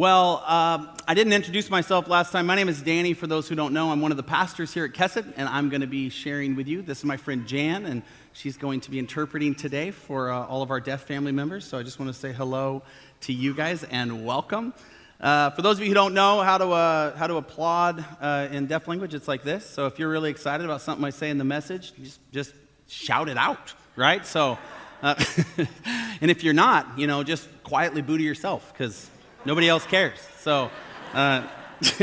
Well, uh, I didn't introduce myself last time. My name is Danny. For those who don't know, I'm one of the pastors here at Kesset, and I'm going to be sharing with you. This is my friend Jan, and she's going to be interpreting today for uh, all of our deaf family members. So I just want to say hello to you guys and welcome. Uh, for those of you who don't know how to, uh, how to applaud uh, in deaf language, it's like this. So if you're really excited about something I say in the message, just, just shout it out, right? So, uh, and if you're not, you know, just quietly boo to yourself because nobody else cares. So, uh,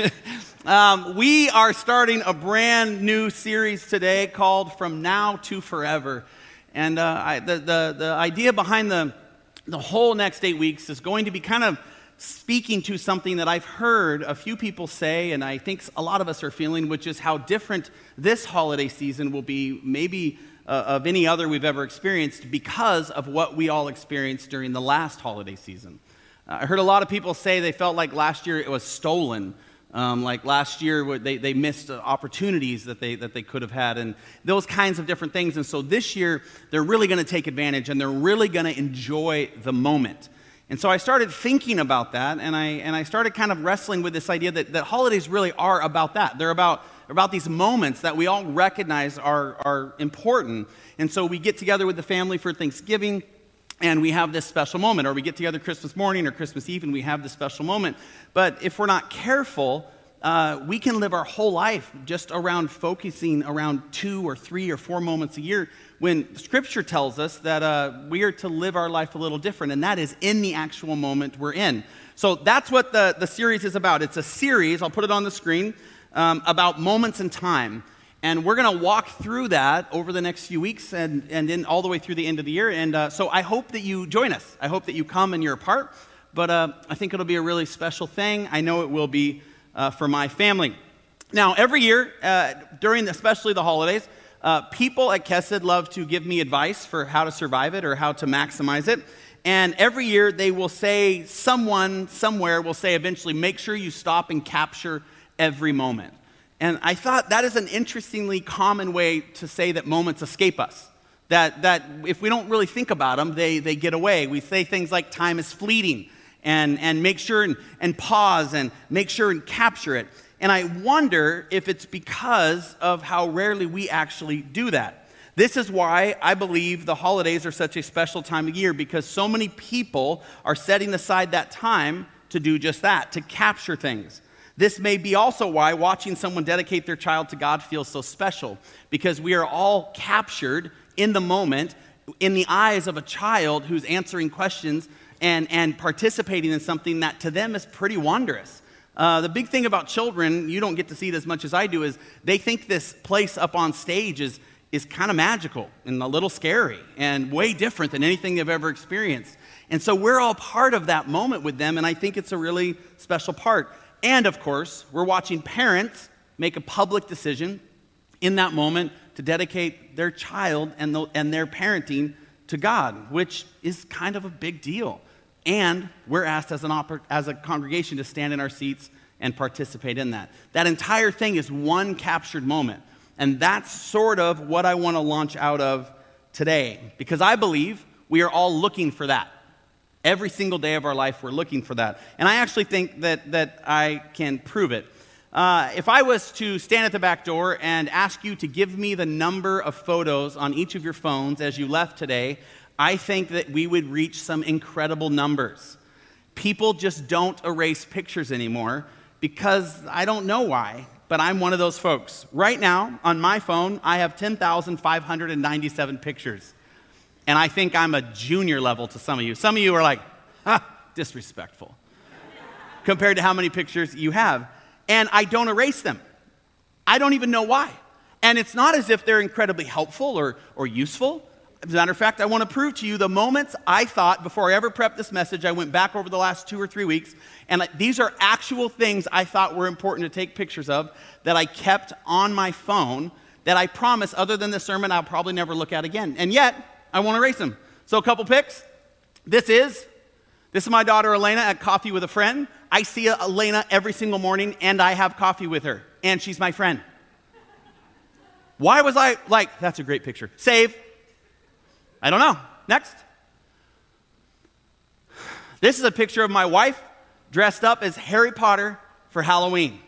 um, we are starting a brand new series today called From Now to Forever. And uh, I, the, the, the idea behind the, the whole next eight weeks is going to be kind of speaking to something that I've heard a few people say, and I think a lot of us are feeling, which is how different this holiday season will be, maybe uh, of any other we've ever experienced, because of what we all experienced during the last holiday season. Uh, I heard a lot of people say they felt like last year it was stolen. Um, like last year, they, they missed opportunities that they, that they could have had, and those kinds of different things. And so this year, they're really going to take advantage and they're really going to enjoy the moment. And so I started thinking about that, and I, and I started kind of wrestling with this idea that, that holidays really are about that. They're about, about these moments that we all recognize are, are important. And so we get together with the family for Thanksgiving, and we have this special moment, or we get together Christmas morning or Christmas Eve, and we have this special moment. But if we're not careful, uh, we can live our whole life just around focusing around two or three or four moments a year when Scripture tells us that uh, we are to live our life a little different, and that is in the actual moment we're in. So that's what the, the series is about. It's a series, I'll put it on the screen, um, about moments in time. And we're going to walk through that over the next few weeks and, and then all the way through the end of the year. And uh, so I hope that you join us. I hope that you come and you're a part. But uh, I think it'll be a really special thing. I know it will be uh, for my family. Now, every year, uh, during especially the holidays, uh, people at Kesed love to give me advice for how to survive it or how to maximize it. And every year they will say, someone somewhere will say eventually, make sure you stop and capture every moment. And I thought that is an interestingly common way to say that moments escape us. That, that if we don't really think about them, they, they get away. We say things like time is fleeting and, and make sure and, and pause and make sure and capture it. And I wonder if it's because of how rarely we actually do that. This is why I believe the holidays are such a special time of year because so many people are setting aside that time to do just that, to capture things. This may be also why watching someone dedicate their child to God feels so special because we are all captured in the moment in the eyes of a child who's answering questions and, and participating in something that to them is pretty wondrous. Uh, the big thing about children, you don't get to see it as much as I do, is they think this place up on stage is, is kind of magical and a little scary and way different than anything they've ever experienced. And so we're all part of that moment with them, and I think it's a really special part. And of course, we're watching parents make a public decision in that moment to dedicate their child and, the, and their parenting to God, which is kind of a big deal. And we're asked as, an oper- as a congregation to stand in our seats and participate in that. That entire thing is one captured moment. And that's sort of what I want to launch out of today. Because I believe we are all looking for that. Every single day of our life, we're looking for that. And I actually think that, that I can prove it. Uh, if I was to stand at the back door and ask you to give me the number of photos on each of your phones as you left today, I think that we would reach some incredible numbers. People just don't erase pictures anymore because I don't know why, but I'm one of those folks. Right now, on my phone, I have 10,597 pictures. And I think I'm a junior level to some of you. Some of you are like, ah, disrespectful compared to how many pictures you have. And I don't erase them. I don't even know why. And it's not as if they're incredibly helpful or, or useful. As a matter of fact, I want to prove to you the moments I thought before I ever prepped this message. I went back over the last two or three weeks, and these are actual things I thought were important to take pictures of that I kept on my phone that I promise, other than the sermon, I'll probably never look at again. And yet, I want to erase them. So, a couple pics. This is this is my daughter Elena at coffee with a friend. I see Elena every single morning, and I have coffee with her, and she's my friend. Why was I like, that's a great picture? Save. I don't know. Next. This is a picture of my wife dressed up as Harry Potter for Halloween.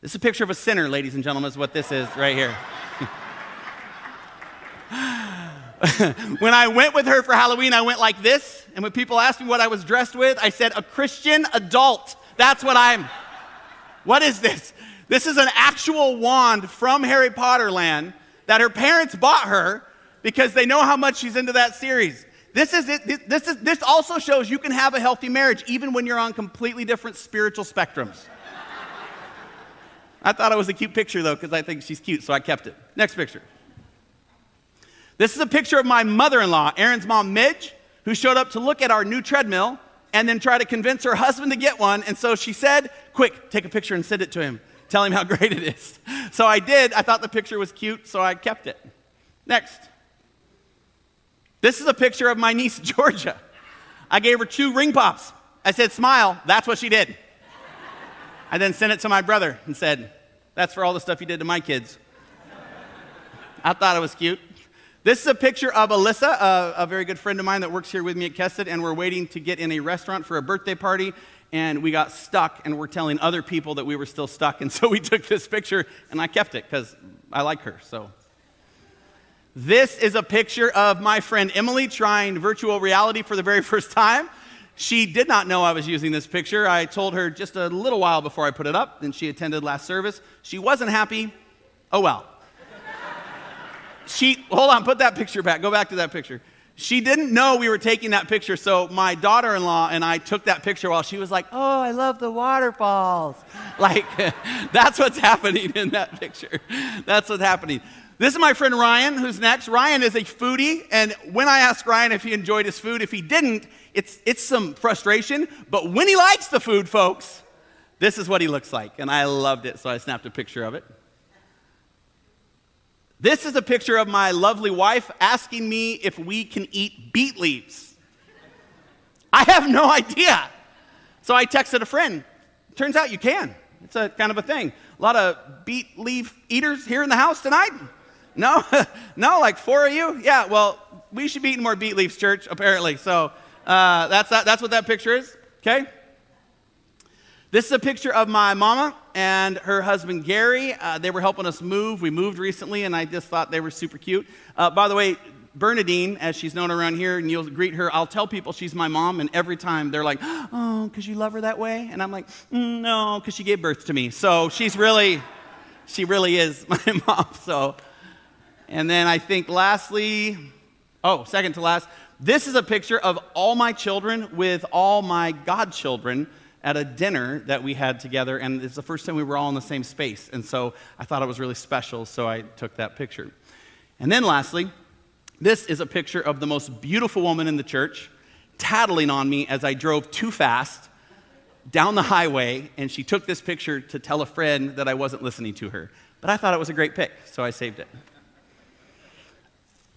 This is a picture of a sinner, ladies and gentlemen, is what this is right here. when I went with her for Halloween, I went like this. And when people asked me what I was dressed with, I said, a Christian adult. That's what I'm. What is this? This is an actual wand from Harry Potter land that her parents bought her because they know how much she's into that series. This is it. This, is, this also shows you can have a healthy marriage even when you're on completely different spiritual spectrums. I thought it was a cute picture though because I think she's cute, so I kept it. Next picture. This is a picture of my mother in law, Aaron's mom, Midge, who showed up to look at our new treadmill and then try to convince her husband to get one. And so she said, Quick, take a picture and send it to him. Tell him how great it is. So I did. I thought the picture was cute, so I kept it. Next. This is a picture of my niece, Georgia. I gave her two ring pops. I said, Smile. That's what she did. I then sent it to my brother and said, That's for all the stuff you did to my kids. I thought it was cute. This is a picture of Alyssa, a, a, very good friend of mine that works here with me at Kesset, and we're waiting to get in a restaurant for a birthday party, and we got stuck, and we're telling other people that we were still stuck, and so we took this picture, and I kept it because I like her. So, this is a picture of my friend Emily trying virtual reality for the very first time. She did not know I was using this picture. I told her just a little while before I put it up, and she attended last service. She wasn't happy. Oh well she, hold on, put that picture back. Go back to that picture. She didn't know we were taking that picture, so my daughter in law and I took that picture while she was like, Oh, I love the waterfalls. Like, that's what's happening in that picture. That's what's happening. This is my friend Ryan, who's next. Ryan is a foodie, and when I asked Ryan if he enjoyed his food, if he didn't, it's, it's some frustration. But when he likes the food, folks, this is what he looks like. And I loved it, so I snapped a picture of it. This is a picture of my lovely wife asking me if we can eat beet leaves. I have no idea. So I texted a friend. Turns out you can. It's a kind of a thing. A lot of beet leaf eaters here in the house tonight? No? no, like four of you? Yeah, well, we should be eating more beet leaves, church, apparently. So uh, that's, that, that's what that picture is, okay? This is a picture of my mama and her husband Gary. Uh, they were helping us move. We moved recently, and I just thought they were super cute. Uh, by the way, Bernadine, as she's known around here, and you'll greet her, I'll tell people she's my mom, and every time they're like, oh, because you love her that way? And I'm like, mm, no, because she gave birth to me. So she's really, she really is my mom. So, and then I think lastly, oh, second to last, this is a picture of all my children with all my godchildren at a dinner that we had together, and it's the first time we were all in the same space. And so I thought it was really special, so I took that picture. And then lastly, this is a picture of the most beautiful woman in the church tattling on me as I drove too fast down the highway, and she took this picture to tell a friend that I wasn't listening to her. But I thought it was a great pic, so I saved it.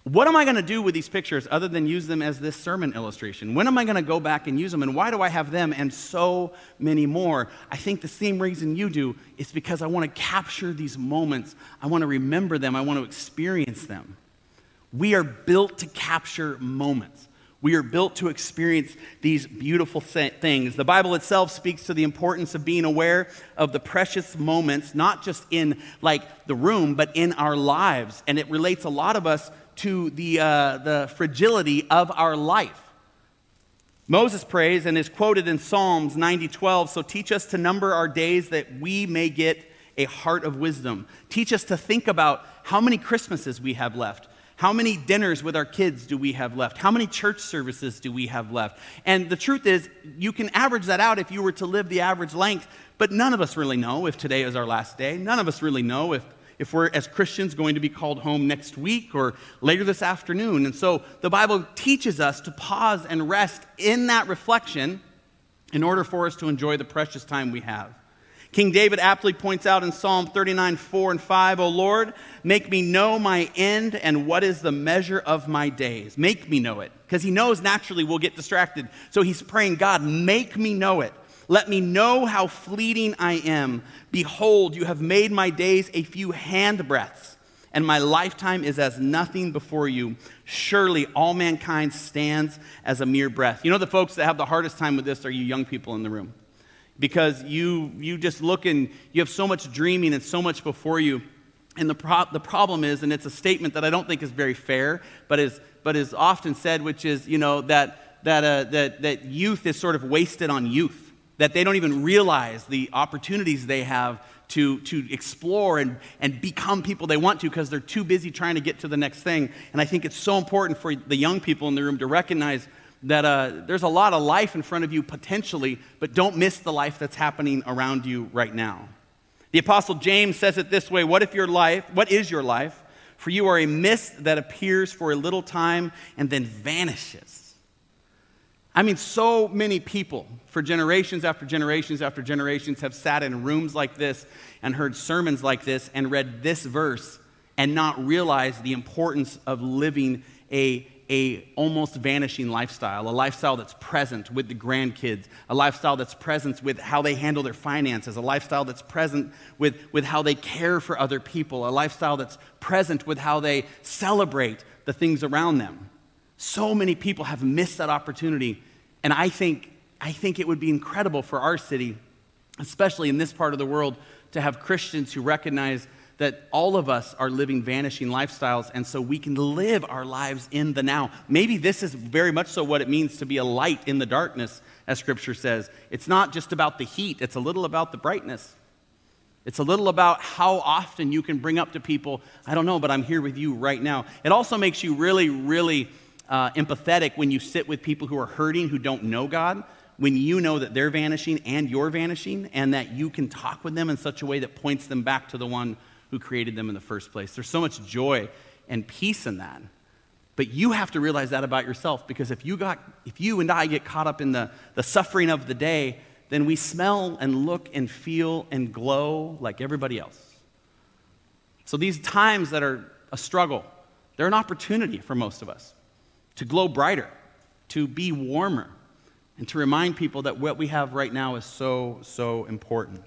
What am I going to do with these pictures other than use them as this sermon illustration? When am I going to go back and use them? And why do I have them and so many more? I think the same reason you do is because I want to capture these moments. I want to remember them. I want to experience them. We are built to capture moments. We are built to experience these beautiful things. The Bible itself speaks to the importance of being aware of the precious moments, not just in like the room, but in our lives. And it relates a lot of us to the, uh, the fragility of our life. Moses prays and is quoted in Psalms 90:12, so teach us to number our days that we may get a heart of wisdom. Teach us to think about how many Christmases we have left. How many dinners with our kids do we have left? How many church services do we have left? And the truth is, you can average that out if you were to live the average length, but none of us really know if today is our last day. None of us really know if if we're, as Christians, going to be called home next week or later this afternoon. And so the Bible teaches us to pause and rest in that reflection in order for us to enjoy the precious time we have. King David aptly points out in Psalm 39, 4 and 5, O Lord, make me know my end and what is the measure of my days. Make me know it. Because he knows naturally we'll get distracted. So he's praying, God, make me know it. Let me know how fleeting I am. Behold, you have made my days a few handbreadths, and my lifetime is as nothing before you. Surely all mankind stands as a mere breath. You know, the folks that have the hardest time with this are you young people in the room. because you, you just look and you have so much dreaming and so much before you. And the, pro- the problem is, and it's a statement that I don't think is very fair, but is, but is often said, which is, you know, that, that, uh, that, that youth is sort of wasted on youth, that they don't even realize the opportunities they have to, to explore and, and become people they want to because they're too busy trying to get to the next thing. And I think it's so important for the young people in the room to recognize that uh, there's a lot of life in front of you potentially, but don't miss the life that's happening around you right now. The Apostle James says it this way What if your life, what is your life? For you are a mist that appears for a little time and then vanishes. I mean, so many people for generations after generations after generations have sat in rooms like this and heard sermons like this and read this verse and not realized the importance of living a a almost vanishing lifestyle, a lifestyle that's present with the grandkids, a lifestyle that's present with how they handle their finances, a lifestyle that's present with, with how they care for other people, a lifestyle that's present with how they celebrate the things around them. So many people have missed that opportunity, and I think, I think it would be incredible for our city, especially in this part of the world, to have Christians who recognize that all of us are living vanishing lifestyles, and so we can live our lives in the now. Maybe this is very much so what it means to be a light in the darkness, as Scripture says. It's not just about the heat, it's a little about the brightness. It's a little about how often you can bring up to people, I don't know, but I'm here with you right now. It also makes you really, really uh, empathetic when you sit with people who are hurting, who don't know God, when you know that they're vanishing and you're vanishing, and that you can talk with them in such a way that points them back to the one who created them in the first place. There's so much joy and peace in that. But you have to realize that about yourself because if you, got, if you and I get caught up in the, the suffering of the day, then we smell and look and feel and glow like everybody else. So these times that are a struggle, they're an opportunity for most of us to glow brighter, to be warmer, and to remind people that what we have right now is so, so important.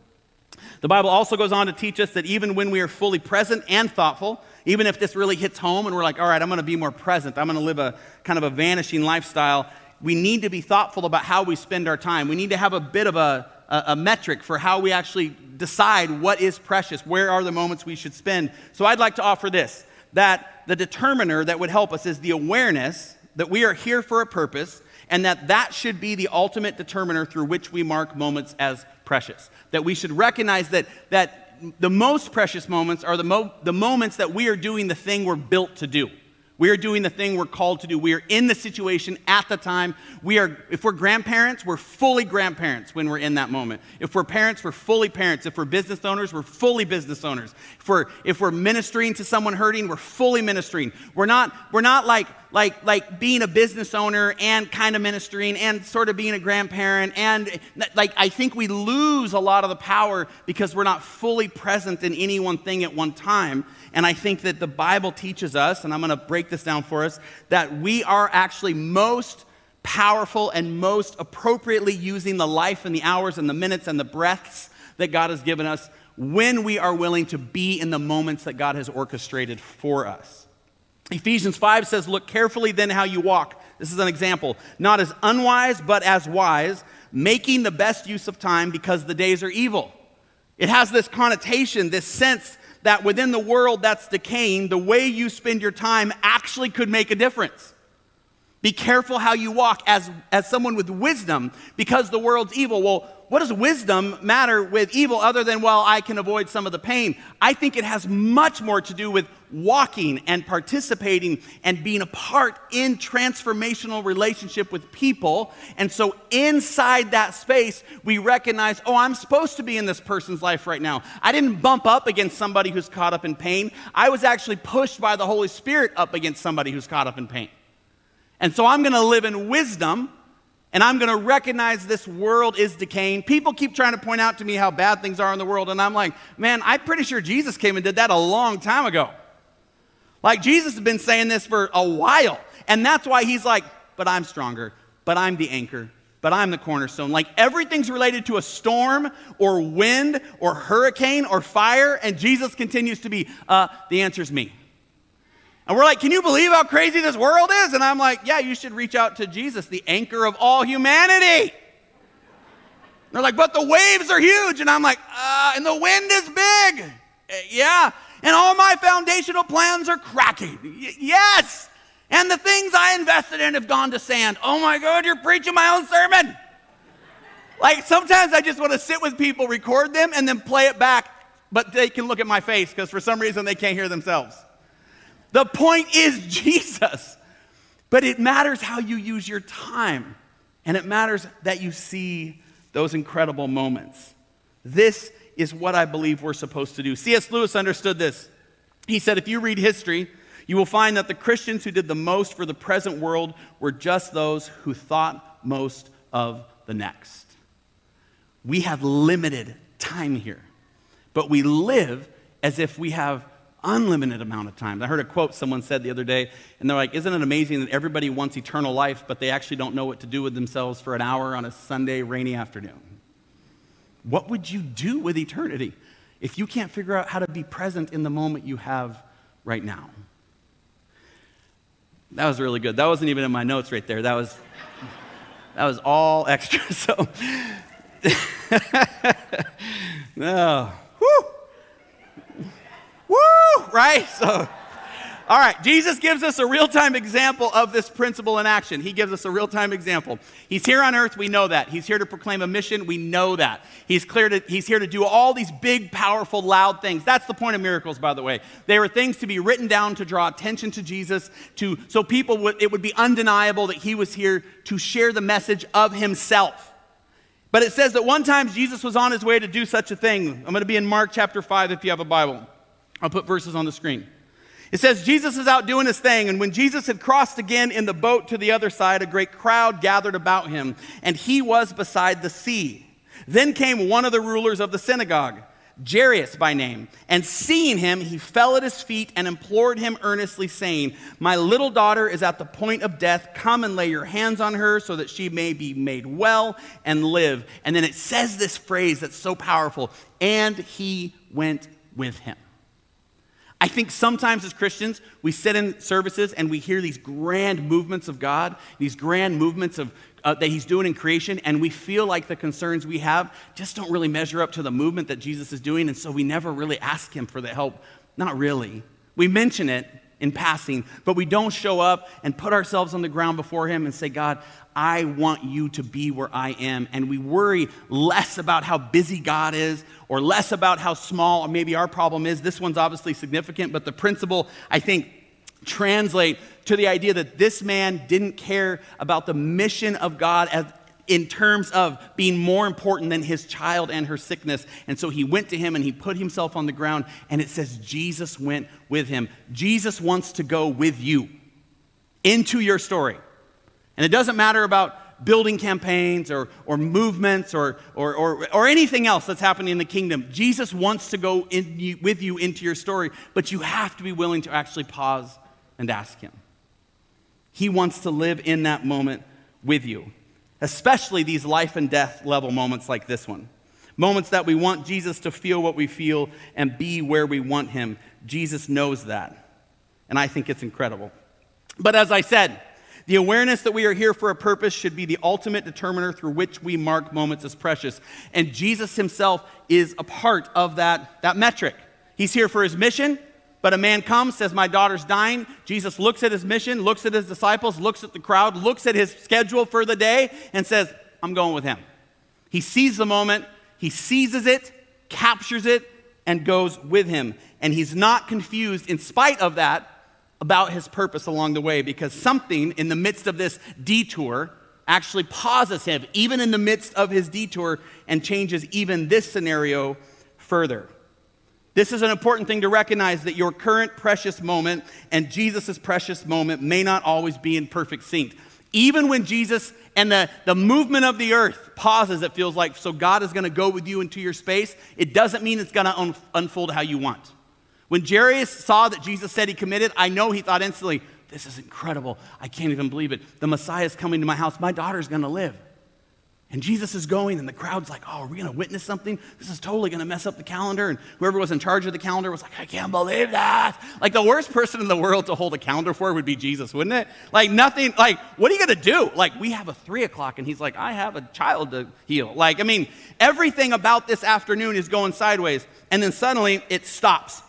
The Bible also goes on to teach us that even when we are fully present and thoughtful, even if this really hits home and we're like, all right, I'm going to be more present, I'm going to live a kind of a vanishing lifestyle, we need to be thoughtful about how we spend our time. We need to have a bit of a, a, a metric for how we actually decide what is precious, where are the moments we should spend. So I'd like to offer this that the determiner that would help us is the awareness that we are here for a purpose and that that should be the ultimate determiner through which we mark moments as precious. That we should recognize that, that the most precious moments are the, mo- the moments that we are doing the thing we're built to do. We are doing the thing we're called to do. We are in the situation at the time. We are, if we're grandparents, we're fully grandparents when we're in that moment. If we're parents, we're fully parents. If we're business owners, we're fully business owners. If we're, if we're ministering to someone hurting, we're fully ministering. We're not, we're not like, like, like being a business owner and kind of ministering and sort of being a grandparent. And like, I think we lose a lot of the power because we're not fully present in any one thing at one time. And I think that the Bible teaches us, and I'm going to break this down for us, that we are actually most powerful and most appropriately using the life and the hours and the minutes and the breaths that God has given us when we are willing to be in the moments that God has orchestrated for us. Ephesians 5 says, Look carefully then how you walk. This is an example. Not as unwise, but as wise, making the best use of time because the days are evil. It has this connotation, this sense that within the world that's decaying, the way you spend your time actually could make a difference. Be careful how you walk as, as someone with wisdom because the world's evil. Well, what does wisdom matter with evil other than, well, I can avoid some of the pain? I think it has much more to do with walking and participating and being a part in transformational relationship with people. And so inside that space, we recognize, oh, I'm supposed to be in this person's life right now. I didn't bump up against somebody who's caught up in pain. I was actually pushed by the Holy Spirit up against somebody who's caught up in pain. And so I'm going to live in wisdom and I'm going to recognize this world is decaying. People keep trying to point out to me how bad things are in the world, and I'm like, man, I'm pretty sure Jesus came and did that a long time ago. Like, Jesus has been saying this for a while, and that's why he's like, but I'm stronger, but I'm the anchor, but I'm the cornerstone. Like, everything's related to a storm or wind or hurricane or fire, and Jesus continues to be, uh, the answer's me. And we're like, can you believe how crazy this world is? And I'm like, yeah, you should reach out to Jesus, the anchor of all humanity. They're like, but the waves are huge. And I'm like, uh, and the wind is big. Uh, yeah. And all my foundational plans are cracking. Y- yes. And the things I invested in have gone to sand. Oh my God, you're preaching my own sermon. Like sometimes I just want to sit with people, record them, and then play it back, but they can look at my face because for some reason they can't hear themselves. The point is Jesus. But it matters how you use your time, and it matters that you see those incredible moments. This is what I believe we're supposed to do. C.S. Lewis understood this. He said, if you read history, you will find that the Christians who did the most for the present world were just those who thought most of the next. We have limited time here, but we live as if we have unlimited amount of time. I heard a quote someone said the other day, and they're like, Isn't it amazing that everybody wants eternal life, but they actually don't know what to do with themselves for an hour on a Sunday rainy afternoon? What would you do with eternity if you can't figure out how to be present in the moment you have right now? That was really good. That wasn't even in my notes right there. That was that was all extra. So oh. no. Whew. Woo! Right? So, all right, Jesus gives us a real time example of this principle in action. He gives us a real time example. He's here on earth, we know that. He's here to proclaim a mission, we know that. He's, clear to, he's here to do all these big, powerful, loud things. That's the point of miracles, by the way. They were things to be written down to draw attention to Jesus, to, so people would, it would be undeniable that he was here to share the message of himself. But it says that one time Jesus was on his way to do such a thing. I'm going to be in Mark chapter 5 if you have a Bible. I'll put verses on the screen. It says, Jesus is out doing his thing, and when Jesus had crossed again in the boat to the other side, a great crowd gathered about him, and he was beside the sea. Then came one of the rulers of the synagogue, Jairus by name, and seeing him, he fell at his feet and implored him earnestly, saying, My little daughter is at the point of death. Come and lay your hands on her so that she may be made well and live. And then it says this phrase that's so powerful, and he went with him. I think sometimes as Christians, we sit in services and we hear these grand movements of God, these grand movements of, uh, that He's doing in creation, and we feel like the concerns we have just don't really measure up to the movement that Jesus is doing, and so we never really ask Him for the help. Not really. We mention it in passing, but we don't show up and put ourselves on the ground before Him and say, God, I want you to be where I am. And we worry less about how busy God is or less about how small maybe our problem is. This one's obviously significant, but the principle, I think, translate to the idea that this man didn't care about the mission of God as, in terms of being more important than his child and her sickness. And so he went to him and he put himself on the ground, and it says Jesus went with him. Jesus wants to go with you into your story. And it doesn't matter about building campaigns or, or movements or, or, or, or anything else that's happening in the kingdom. Jesus wants to go in, with you into your story, but you have to be willing to actually pause and ask Him. He wants to live in that moment with you, especially these life and death level moments like this one. Moments that we want Jesus to feel what we feel and be where we want Him. Jesus knows that. And I think it's incredible. But as I said, the awareness that we are here for a purpose should be the ultimate determiner through which we mark moments as precious. And Jesus himself is a part of that, that metric. He's here for his mission, but a man comes, says, My daughter's dying. Jesus looks at his mission, looks at his disciples, looks at the crowd, looks at his schedule for the day, and says, I'm going with him. He sees the moment, he seizes it, captures it, and goes with him. And he's not confused, in spite of that, about his purpose along the way because something in the midst of this detour actually pauses him, even in the midst of his detour, and changes even this scenario further. This is an important thing to recognize that your current precious moment and Jesus' precious moment may not always be in perfect sync. Even when Jesus and the, the movement of the earth pauses, it feels like, so God is going to go with you into your space, it doesn't mean it's going to un- unfold how you want. When Jairus saw that Jesus said he committed, I know he thought instantly, this is incredible. I can't even believe it. The Messiah is coming to my house. My daughter's going to live. And Jesus is going, and the crowd's like, oh, are we going to witness something? This is totally going to mess up the calendar. And whoever was in charge of the calendar was like, I can't believe that. Like, the worst person in the world to hold a calendar for would be Jesus, wouldn't it? Like, nothing, like, what are you going to do? Like, we have a three o'clock, and he's like, I have a child to heal. Like, I mean, everything about this afternoon is going sideways. And then suddenly it stops.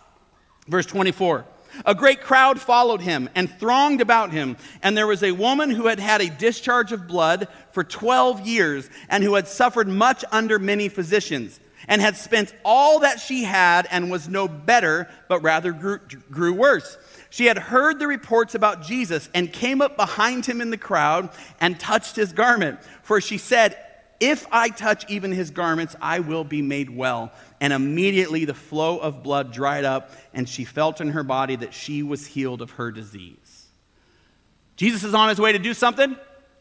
Verse 24. A great crowd followed him and thronged about him. And there was a woman who had had a discharge of blood for 12 years and who had suffered much under many physicians and had spent all that she had and was no better, but rather grew, grew worse. She had heard the reports about Jesus and came up behind him in the crowd and touched his garment. For she said, If I touch even his garments, I will be made well and immediately the flow of blood dried up, and she felt in her body that she was healed of her disease. Jesus is on his way to do something.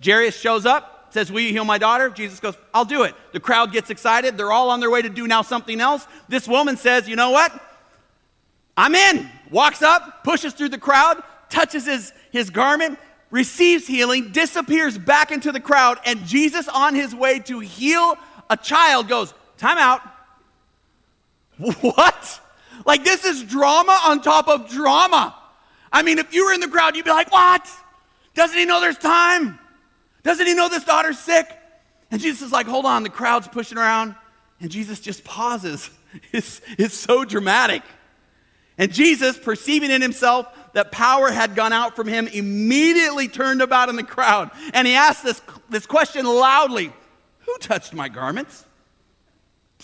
Jairus shows up, says, Will you heal my daughter? Jesus goes, I'll do it. The crowd gets excited. They're all on their way to do now something else. This woman says, You know what? I'm in. Walks up, pushes through the crowd, touches his, his garment, receives healing, disappears back into the crowd, and Jesus, on his way to heal a child, goes, Time out. What? Like, this is drama on top of drama. I mean, if you were in the crowd, you'd be like, What? Doesn't he know there's time? Doesn't he know this daughter's sick? And Jesus is like, Hold on, the crowd's pushing around. And Jesus just pauses. It's, it's so dramatic. And Jesus, perceiving in himself that power had gone out from him, immediately turned about in the crowd. And he asked this, this question loudly Who touched my garments?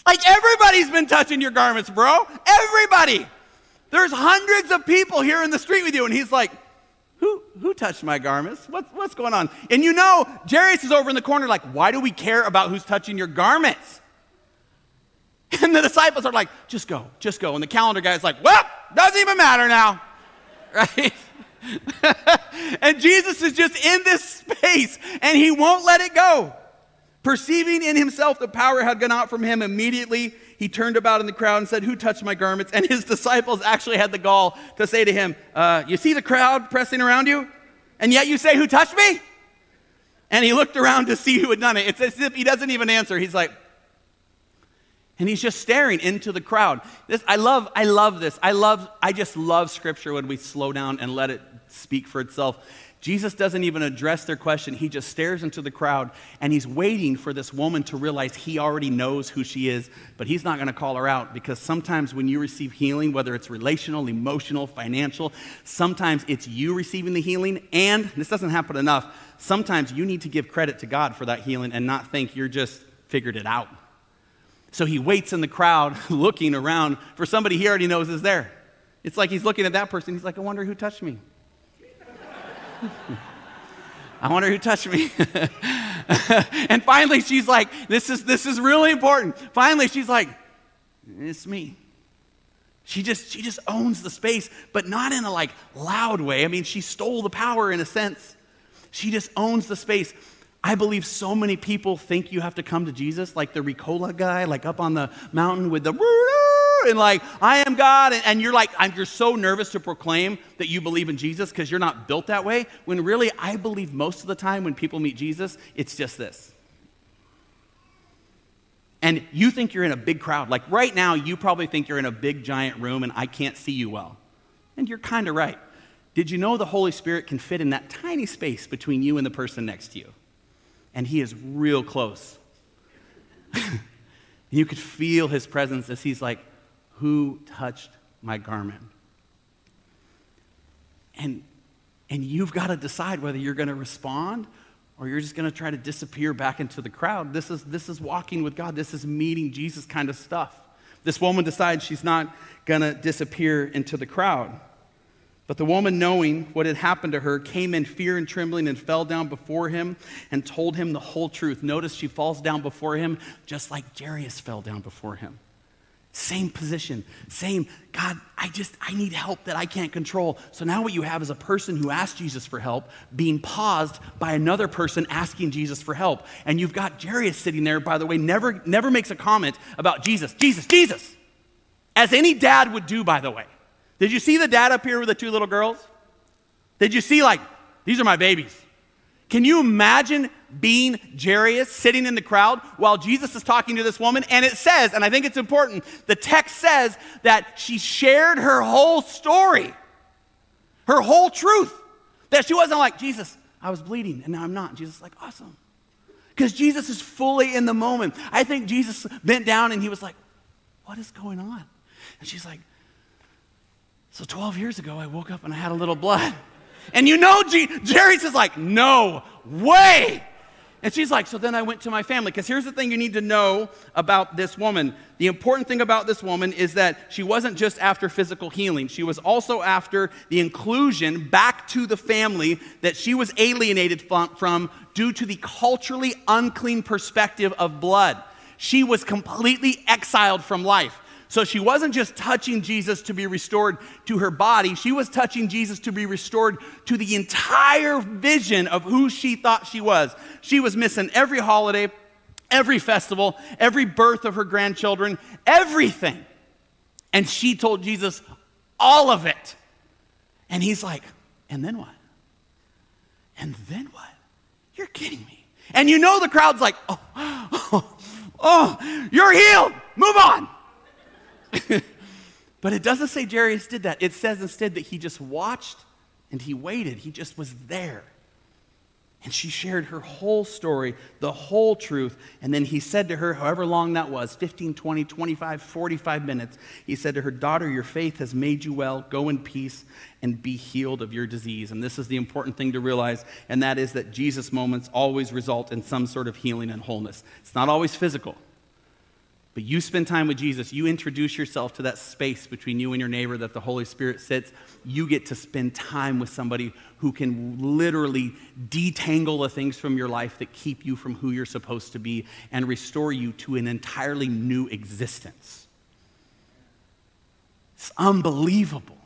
Like everybody's been touching your garments, bro. Everybody. There's hundreds of people here in the street with you. And he's like, who, who touched my garments? What, what's going on? And you know, Jairus is over in the corner, like, why do we care about who's touching your garments? And the disciples are like, just go, just go. And the calendar guy's like, well, doesn't even matter now. Right? and Jesus is just in this space and he won't let it go. Perceiving in himself the power had gone out from him, immediately he turned about in the crowd and said, Who touched my garments? And his disciples actually had the gall to say to him, uh, You see the crowd pressing around you? And yet you say, Who touched me? And he looked around to see who had done it. It's as if he doesn't even answer. He's like, and he's just staring into the crowd. This, I love, I love this. I love, I just love scripture when we slow down and let it speak for itself. Jesus doesn't even address their question. He just stares into the crowd and he's waiting for this woman to realize he already knows who she is, but he's not going to call her out because sometimes when you receive healing, whether it's relational, emotional, financial, sometimes it's you receiving the healing. And this doesn't happen enough. Sometimes you need to give credit to God for that healing and not think you're just figured it out. So he waits in the crowd looking around for somebody he already knows is there. It's like he's looking at that person. He's like, I wonder who touched me. I wonder who touched me. and finally, she's like, this is, this is really important. Finally, she's like, it's me. She just, she just owns the space, but not in a like loud way. I mean, she stole the power in a sense. She just owns the space. I believe so many people think you have to come to Jesus, like the Ricola guy, like up on the mountain with the and like, I am God. And, you're like, I'm, you're so nervous to proclaim that you believe in Jesus because you're not built that way. When really, I believe most of the time when people meet Jesus, it's just this. And you think you're in a big crowd. Like right now, you probably think you're in a big giant room and I can't see you well. And you're kind of right. Did you know the Holy Spirit can fit in that tiny space between you and the person next to you? And He is real close. you could feel His presence as He's like, who touched my garment? And, and you've got to decide whether you're going to respond or you're just going to try to disappear back into the crowd. This is, this is walking with God, this is meeting Jesus kind of stuff. This woman decides she's not going to disappear into the crowd. But the woman, knowing what had happened to her, came in fear and trembling and fell down before him and told him the whole truth. Notice she falls down before him just like Jairus fell down before him. Same position, same, God, I just, I need help that I can't control. So now what you have is a person who asked Jesus for help being paused by another person asking Jesus for help. And you've got Jairus sitting there, by the way, never, never makes a comment about Jesus, Jesus, Jesus, as any dad would do, by the way. Did you see the dad up here with the two little girls? Did you see, like, these are my babies? Can you imagine being Jairus sitting in the crowd while Jesus is talking to this woman? And it says, and I think it's important, the text says that she shared her whole story, her whole truth. That she wasn't like, Jesus, I was bleeding and now I'm not. Jesus like, awesome. Because Jesus is fully in the moment. I think Jesus bent down and he was like, what is going on? And she's like, so 12 years ago, I woke up and I had a little blood. And you know, G- Jairus is like, no way. And she's like, so then I went to my family. Because here's the thing you need to know about this woman. The important thing about this woman is that she wasn't just after physical healing, she was also after the inclusion back to the family that she was alienated from due to the culturally unclean perspective of blood. She was completely exiled from life. So she wasn't just touching Jesus to be restored to her body, she was touching Jesus to be restored to the entire vision of who she thought she was. She was missing every holiday, every festival, every birth of her grandchildren, everything. And she told Jesus all of it. And he's like, and then what? And then what? You're kidding me. And you know the crowd's like, oh, oh, oh you're healed. Move on. but it doesn't say Jairus did that. It says instead that he just watched and he waited. He just was there. And she shared her whole story, the whole truth. And then he said to her, however long that was 15, 20, 25, 45 minutes he said to her, Daughter, your faith has made you well. Go in peace and be healed of your disease. And this is the important thing to realize, and that is that Jesus' moments always result in some sort of healing and wholeness. It's not always physical. But you spend time with Jesus, you introduce yourself to that space between you and your neighbor that the Holy Spirit sits. You get to spend time with somebody who can literally detangle the things from your life that keep you from who you're supposed to be and restore you to an entirely new existence. It's unbelievable.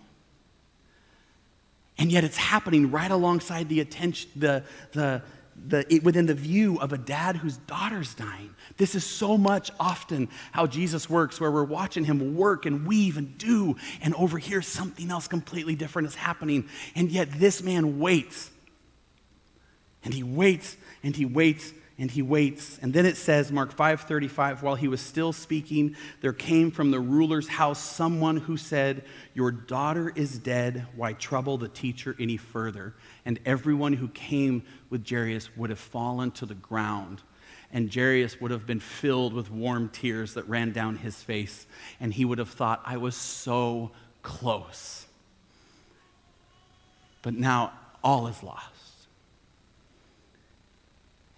And yet it's happening right alongside the attention, the, the, the, it, within the view of a dad whose daughter's dying. This is so much often how Jesus works, where we're watching him work and weave and do, and over here something else completely different is happening. And yet this man waits. And he waits and he waits and he waits. And then it says, Mark 5:35, while he was still speaking, there came from the ruler's house someone who said, Your daughter is dead. Why trouble the teacher any further? And everyone who came with Jairus would have fallen to the ground. And Jairus would have been filled with warm tears that ran down his face. And he would have thought, I was so close. But now all is lost.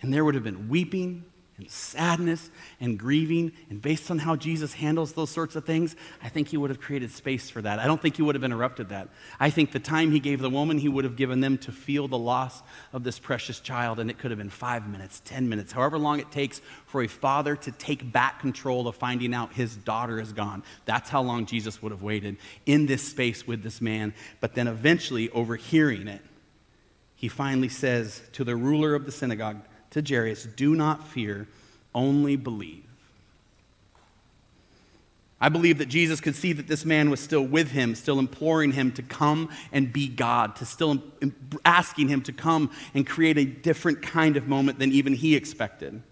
And there would have been weeping and sadness and grieving. And based on how Jesus handles those sorts of things, I think he would have created space for that. I don't think he would have interrupted that. I think the time he gave the woman, he would have given them to feel the loss of this precious child. And it could have been five minutes, 10 minutes, however long it takes for a father to take back control of finding out his daughter is gone. That's how long Jesus would have waited in this space with this man. But then eventually, overhearing it, he finally says to the ruler of the synagogue, to Jairus, Do not fear, only believe. I believe that Jesus could see that this man was still with him, still imploring him to come and be God, to still asking him to come and create a different kind of moment than even he expected.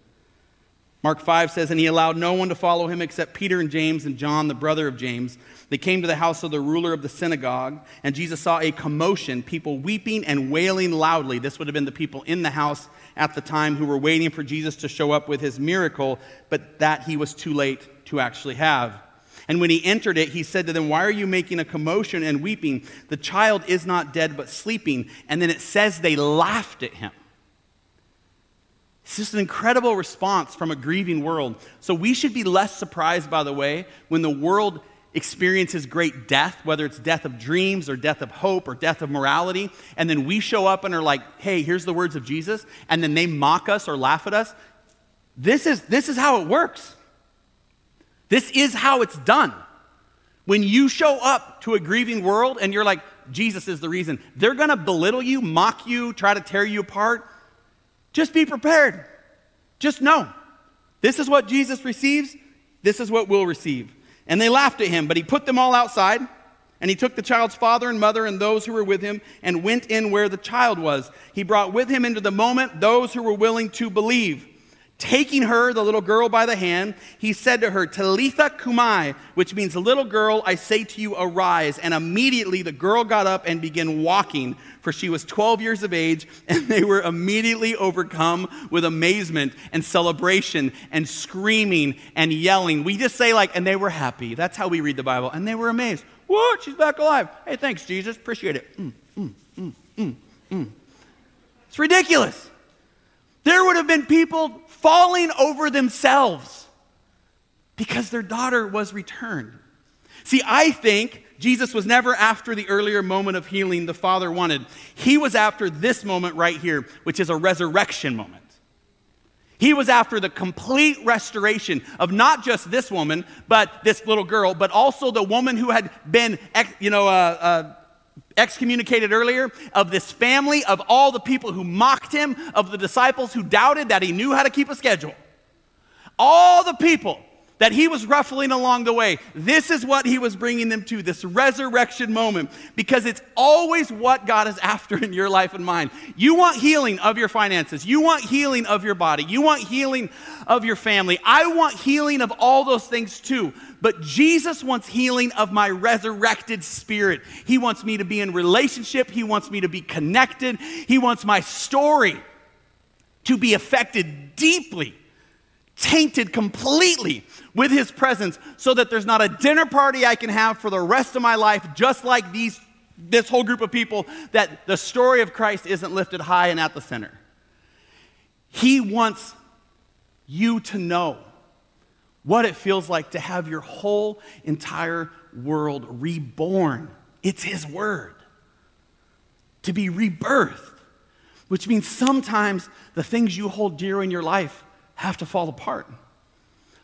Mark 5 says, And he allowed no one to follow him except Peter and James and John, the brother of James. They came to the house of the ruler of the synagogue, and Jesus saw a commotion, people weeping and wailing loudly. This would have been the people in the house at the time who were waiting for Jesus to show up with his miracle, but that he was too late to actually have. And when he entered it, he said to them, Why are you making a commotion and weeping? The child is not dead, but sleeping. And then it says they laughed at him. It's just an incredible response from a grieving world. So we should be less surprised, by the way, when the world experiences great death, whether it's death of dreams or death of hope or death of morality, and then we show up and are like, hey, here's the words of Jesus, and then they mock us or laugh at us. This is, this is how it works. This is how it's done. When you show up to a grieving world and you're like, Jesus is the reason, they're gonna belittle you, mock you, try to tear you apart. Just be prepared. Just know this is what Jesus receives, this is what we'll receive. And they laughed at him, but he put them all outside And he took the child's father and mother and those who were with him and went in where the child was. He brought with him into the moment those who were willing to believe. Taking her, the little girl, by the hand, he said to her, Talitha cumi, which means, Little girl, I say to you, arise. And immediately the girl got up and began walking, for she was 12 years of age, and they were immediately overcome with amazement and celebration and screaming and yelling. We just say, like, and they were happy. That's how we read the Bible. And they were amazed. What? She's back alive. Hey, thanks, Jesus. Appreciate it. Mm, mm, mm, mm, mm. It's ridiculous. There would have been people falling over themselves because their daughter was returned. See, I think Jesus was never after the earlier moment of healing the Father wanted. He was after this moment right here, which is a resurrection moment. He was after the complete restoration of not just this woman, but this little girl, but also the woman who had been, you know, uh, uh, excommunicated earlier, of this family, of all the people who mocked him, of the disciples who doubted that he knew how to keep a schedule. All the people that he was ruffling along the way. This is what he was bringing them to, this resurrection moment, because it's always what God is after in your life and mine. You want healing of your finances, you want healing of your body, you want healing of your family. I want healing of all those things too. But Jesus wants healing of my resurrected spirit. He wants me to be in relationship, He wants me to be connected, He wants my story to be affected deeply tainted completely with his presence so that there's not a dinner party I can have for the rest of my life, just like these, this whole group of people, that the story of Christ isn't lifted high and at the center. He wants you to know what it feels like to have your whole entire world reborn. It's His Word. To be rebirthed, which means sometimes the things you hold dear in your life have to fall apart.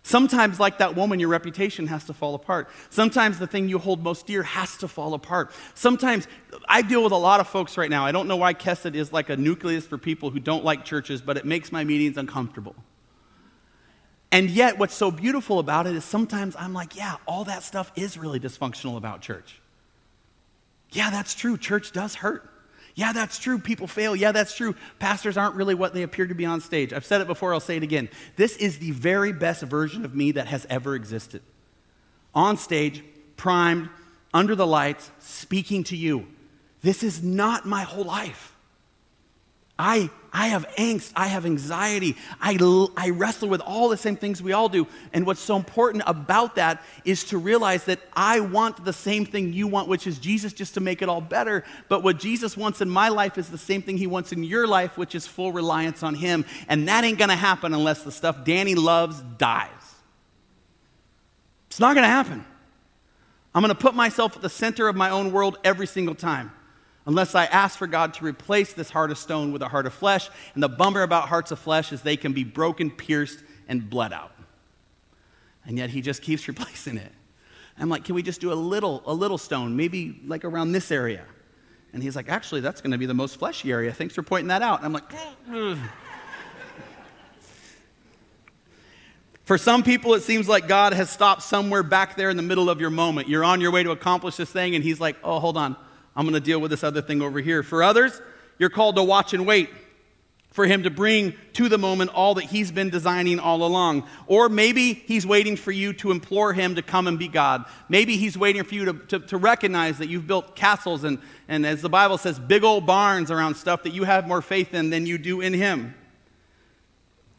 Sometimes, like that woman, your reputation has to fall apart. Sometimes the thing you hold most dear has to fall apart. Sometimes, I deal with a lot of folks right now. I don't know why Kesed is like a nucleus for people who don't like churches, but it makes my meetings uncomfortable. And yet, what's so beautiful about it is sometimes I'm like, yeah, all that stuff is really dysfunctional about church. Yeah, that's true. Church does hurt. Yeah, that's true. People fail. Yeah, that's true. Pastors aren't really what they appear to be on stage. I've said it before, I'll say it again. This is the very best version of me that has ever existed. On stage, primed, under the lights, speaking to you. This is not my whole life. I, I have angst, I have anxiety, I, I wrestle with all the same things we all do. And what's so important about that is to realize that I want the same thing you want, which is Jesus just to make it all better. But what Jesus wants in my life is the same thing he wants in your life, which is full reliance on him. And that ain't gonna happen unless the stuff Danny loves dies. It's not gonna happen. I'm gonna put myself at the center of my own world every single time unless I ask for God to replace this heart of stone with a heart of flesh. And the bummer about hearts of flesh is they can be broken, pierced, and bled out. And yet he just keeps replacing it. I'm like, can we just do a little, a little stone, maybe like around this area? And he's like, actually, that's going to be the most fleshy area. Thanks for pointing that out. And I'm like. For some people, it seems like God has stopped somewhere back there in the middle of your moment. You're on your way to accomplish this thing, and He's like, oh, hold on. I'm going to deal with this other thing over here. For others, you're called to watch and wait for him to bring to the moment all that he's been designing all along. Or maybe he's waiting for you to implore him to come and be God. Maybe he's waiting for you to, to, to, recognize that you've built castles and, and, as the Bible says, big old barns around stuff that you have more faith in than you do in him.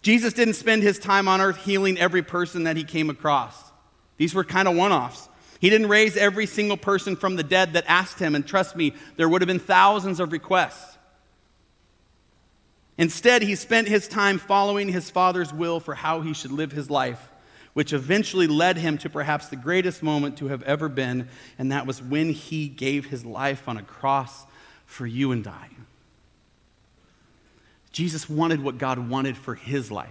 Jesus didn't spend his time on earth healing every person that he came across, these were kind of one offs. He didn't raise every single person from the dead that asked him, and trust me, there would have been thousands of requests. Instead, he spent his time following his father's will for how he should live his life, which eventually led him to perhaps the greatest moment to have ever been, and that was when he gave his life on a cross for you and I. Jesus wanted what God wanted for his life.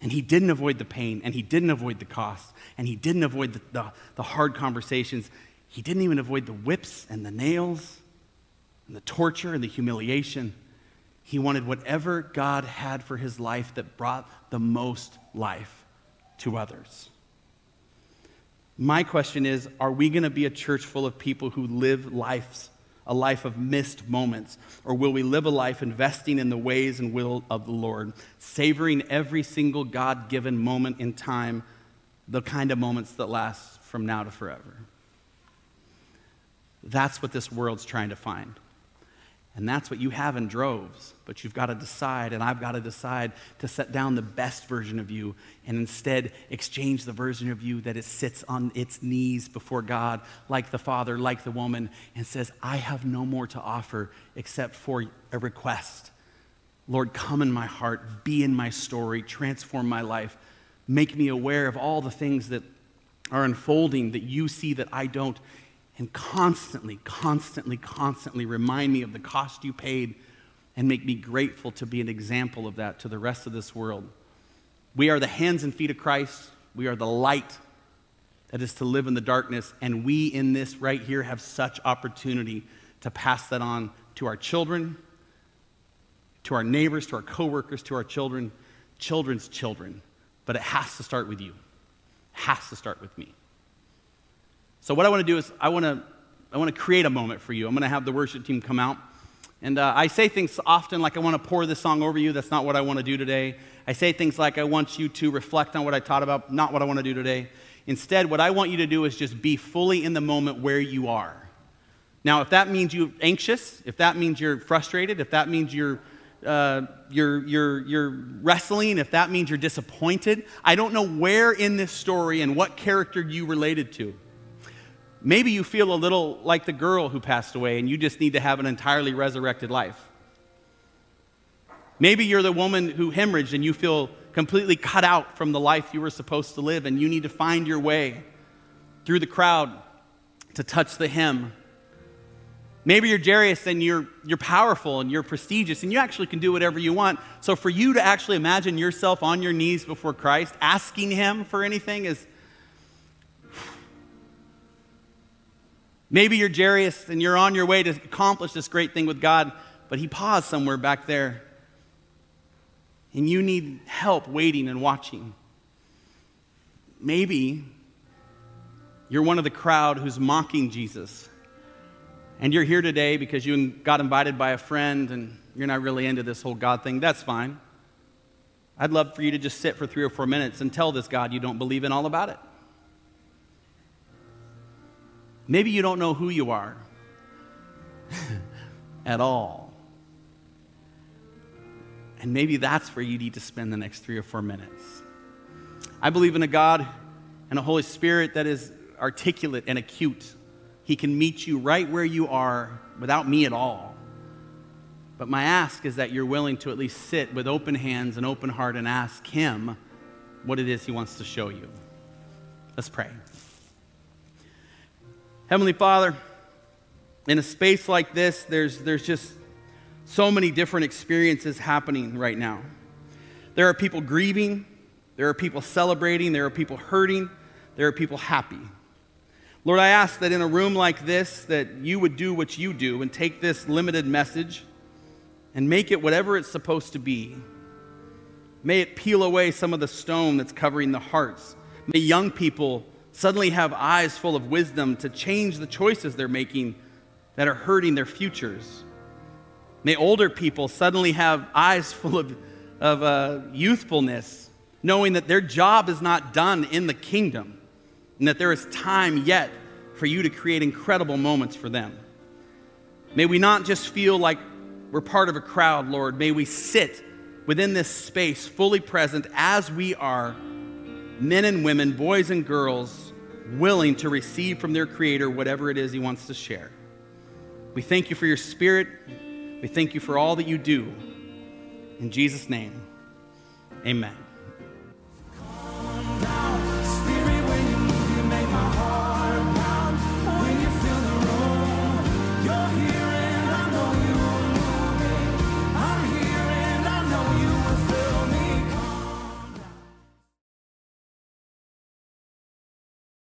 And he didn't avoid the pain, and he didn't avoid the cost, and he didn't avoid the, the, the, hard conversations. He didn't even avoid the whips and the nails and the torture and the humiliation. He wanted whatever God had for his life that brought the most life to others. My question is are we going to be a church full of people who live lives, a life of missed moments? Or will we live a life investing in the ways and will of the Lord, savoring every single God given moment in time, the kind of moments that last from now to forever? That's what this world's trying to find. And that's what you have in droves. But you've got to decide, and I've got to decide to set down the best version of you and instead exchange the version of you that it sits on its knees before God, like the father, like the woman, and says, I have no more to offer except for a request. Lord, come in my heart, be in my story, transform my life, make me aware of all the things that are unfolding that you see that I don't and constantly, constantly, constantly remind me of the cost you paid and make me grateful to be an example of that to the rest of this world. We are the hands and feet of Christ. We are the light that is to live in the darkness. And we in this right here have such opportunity to pass that on to our children, to our neighbors, to our coworkers, to our children, children's children. But it has to start with you. It has to start with me. So, what I want to do is, I want to, I want to create a moment for you. I'm going to have the worship team come out. And uh, I say things often like, I want to pour this song over you. That's not what I want to do today. I say things like, I want you to reflect on what I taught about, not what I want to do today. Instead, what I want you to do is just be fully in the moment where you are. Now, if that means you're anxious, if that means you're frustrated, if that means you're, uh, you're, you're, you're wrestling, if that means you're disappointed, I don't know where in this story and what character you related to. Maybe you feel a little like the girl who passed away and you just need to have an entirely resurrected life. Maybe you're the woman who hemorrhaged and you feel completely cut out from the life you were supposed to live and you need to find your way through the crowd to touch the hem. Maybe you're Jairus and you're, you're powerful and you're prestigious and you actually can do whatever you want. So for you to actually imagine yourself on your knees before Christ, asking Him for anything is Maybe you're Jairus and you're on your way to accomplish this great thing with God, but He paused somewhere back there. And you need help waiting and watching. Maybe you're one of the crowd who's mocking Jesus. And you're here today because you got invited by a friend and you're not really into this whole God thing. That's fine. I'd love for you to just sit for three or four minutes and tell this God you don't believe in all about it. Maybe you don't know who you are at all. And maybe that's where you need to spend the next three or four minutes. I believe in a God and a Holy Spirit that is articulate and acute. He can meet you right where you are without me at all. But my ask is that you're willing to at least sit with open hands and open heart and ask Him what it is He wants to show you. Let's pray. Heavenly Father, in a space like this, there's, there's just so many different experiences happening right now. There are people grieving, there are people celebrating, there are people hurting, there are people happy. Lord, I ask that in a room like this that you would do what you do and take this limited message and make it whatever it's supposed to be. May it peel away some of the stone that's covering the hearts. May young people suddenly have eyes full of wisdom to change the choices they're making that are hurting their futures. May older people suddenly have eyes full of, of uh, youthfulness, knowing that their job is not done in the kingdom and that there is time yet for you to create incredible moments for them. May we not just feel like we're part of a crowd, Lord. May we sit within this space fully present as we are men and women, boys and girls willing to receive from their Creator whatever it is He wants to share. We thank you for your Spirit. We thank you for all that you do. In Jesus' name, amen.